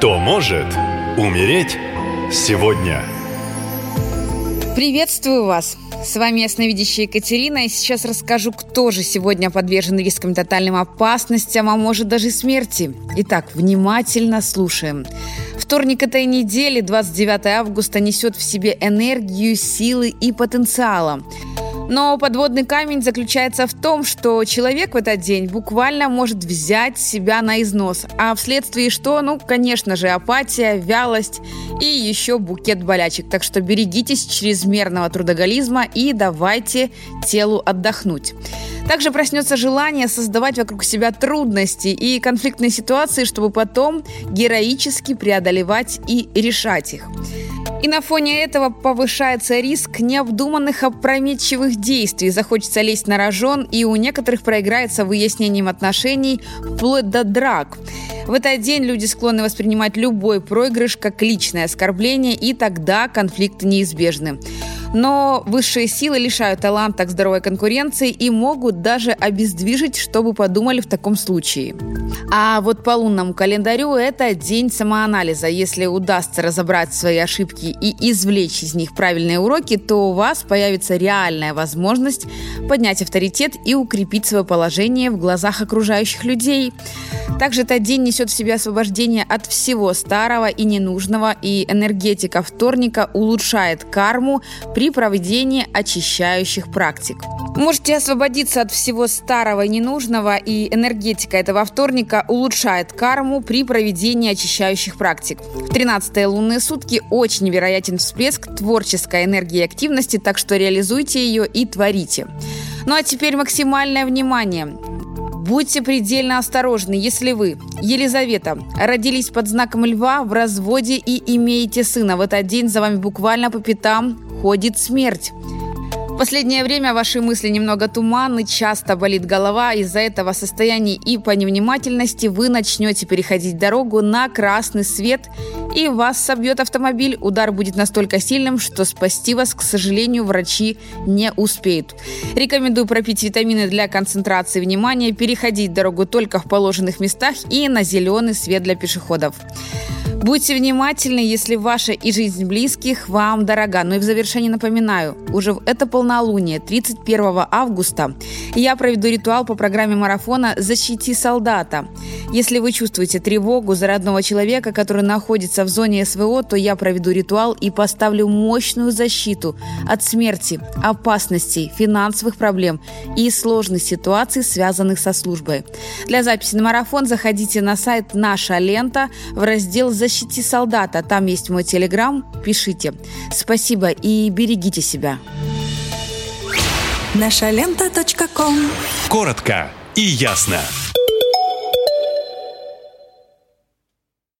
Кто может умереть сегодня? Приветствую вас! С вами ясновидящая Екатерина, и сейчас расскажу, кто же сегодня подвержен рискам тотальным опасностям, а может даже смерти. Итак, внимательно слушаем. Вторник этой недели, 29 августа, несет в себе энергию, силы и потенциала. Но подводный камень заключается в том, что человек в этот день буквально может взять себя на износ. А вследствие что? Ну, конечно же, апатия, вялость и еще букет болячек. Так что берегитесь чрезмерного трудоголизма и давайте телу отдохнуть. Также проснется желание создавать вокруг себя трудности и конфликтные ситуации, чтобы потом героически преодолевать и решать их. И на фоне этого повышается риск необдуманных опрометчивых действий. Захочется лезть на рожон, и у некоторых проиграется выяснением отношений вплоть до драк. В этот день люди склонны воспринимать любой проигрыш как личное оскорбление, и тогда конфликты неизбежны. Но высшие силы лишают таланта к здоровой конкуренции и могут даже обездвижить, чтобы подумали в таком случае. А вот по лунному календарю это день самоанализа. Если удастся разобрать свои ошибки и извлечь из них правильные уроки, то у вас появится реальная возможность поднять авторитет и укрепить свое положение в глазах окружающих людей. Также этот день несет в себе освобождение от всего старого и ненужного, и энергетика вторника улучшает карму при проведении очищающих практик. Можете освободиться от всего старого и ненужного, и энергетика этого вторника улучшает карму при проведении очищающих практик. В 13 лунные сутки очень вероятен всплеск творческой энергии и активности, так что реализуйте ее и творите. Ну а теперь максимальное внимание. Будьте предельно осторожны, если вы, Елизавета, родились под знаком льва в разводе и имеете сына. В этот день за вами буквально по пятам ходит смерть. В последнее время ваши мысли немного туманны, часто болит голова. Из-за этого состояния и по невнимательности вы начнете переходить дорогу на красный свет, и вас собьет автомобиль. Удар будет настолько сильным, что спасти вас, к сожалению, врачи не успеют. Рекомендую пропить витамины для концентрации внимания, переходить дорогу только в положенных местах и на зеленый свет для пешеходов. Будьте внимательны, если ваша и жизнь близких вам дорога. Ну и в завершении напоминаю, уже это полнолуние, 31 августа, я проведу ритуал по программе марафона «Защити солдата». Если вы чувствуете тревогу за родного человека, который находится в зоне СВО, то я проведу ритуал и поставлю мощную защиту от смерти, опасностей, финансовых проблем и сложных ситуаций, связанных со службой. Для записи на марафон заходите на сайт «Наша лента» в раздел «Защита «Защити солдата». Там есть мой телеграм. Пишите. Спасибо и берегите себя. Наша лента. Коротко и ясно.